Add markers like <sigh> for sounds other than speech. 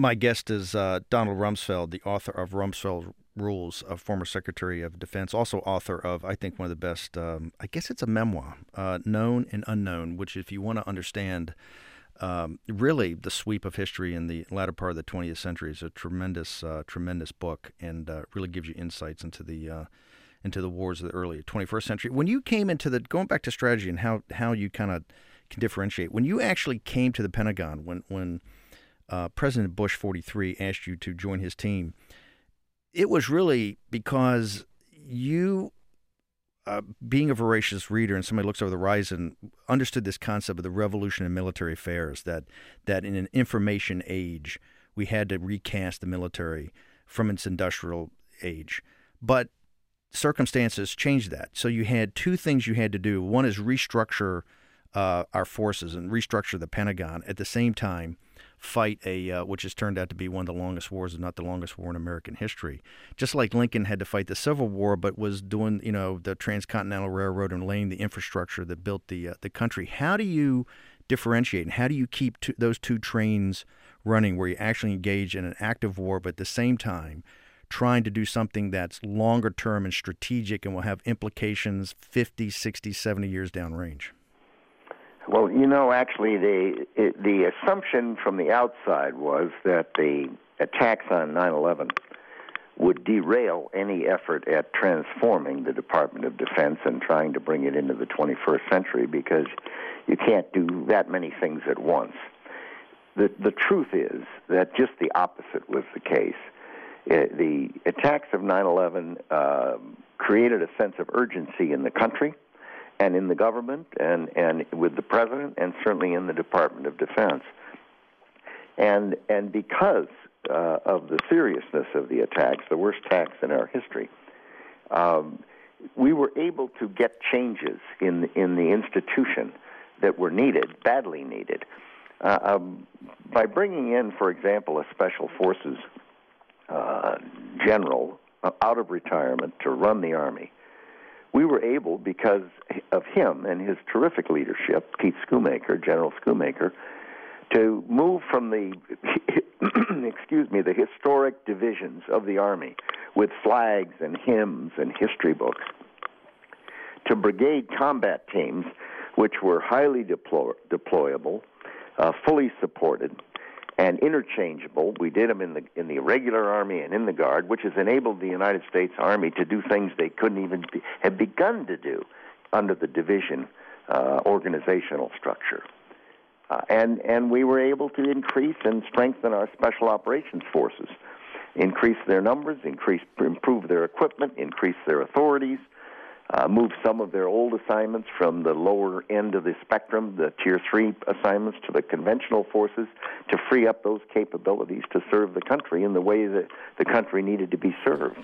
My guest is uh, Donald Rumsfeld, the author of Rumsfeld Rules, a former Secretary of Defense, also author of, I think, one of the best, um, I guess it's a memoir, uh, Known and Unknown, which, if you want to understand um, really the sweep of history in the latter part of the 20th century, is a tremendous, uh, tremendous book and uh, really gives you insights into the uh, into the wars of the early 21st century. When you came into the, going back to strategy and how, how you kind of can differentiate, when you actually came to the Pentagon, when, when uh, President Bush 43 asked you to join his team, it was really because you, uh, being a voracious reader and somebody looks over the horizon, understood this concept of the revolution in military affairs that that in an information age we had to recast the military from its industrial age. But circumstances changed that. So you had two things you had to do. One is restructure uh, our forces and restructure the Pentagon at the same time fight a uh, which has turned out to be one of the longest wars, if not the longest war in American history. Just like Lincoln had to fight the Civil War, but was doing you know the Transcontinental Railroad and laying the infrastructure that built the uh, the country. How do you differentiate and how do you keep those two trains running, where you actually engage in an active war, but at the same time trying to do something that's longer term and strategic and will have implications 50, 60, 70 years downrange? Well, you know, actually, the the assumption from the outside was that the attacks on 9/11 would derail any effort at transforming the Department of Defense and trying to bring it into the 21st century because you can't do that many things at once. The the truth is that just the opposite was the case. It, uh, the attacks of 9/11 uh, created a sense of urgency in the country and in the government and, and with the president and certainly in the Department of Defense. And, and because uh, of the seriousness of the attacks, the worst attacks in our history, um, we were able to get changes in, in the institution that were needed, badly needed. Uh, um, by bringing in, for example, a special forces uh, general out of retirement to run the Army, we were able, because of him and his terrific leadership, Keith Schoomaker, General Schoomaker, to move from the, <clears throat> excuse me, the historic divisions of the Army with flags and hymns and history books to brigade combat teams, which were highly deploy- deployable, uh, fully supported, and interchangeable. We did them in the in the regular army and in the guard, which has enabled the United States Army to do things they couldn't even be, have begun to do under the division uh, organizational structure. Uh, and and we were able to increase and strengthen our special operations forces, increase their numbers, increase improve their equipment, increase their authorities, uh, move some of their old assignments from the lower end of the spectrum, the tier three assignments, to the conventional forces to free up those capabilities to serve the country in the way that the country needed to be served.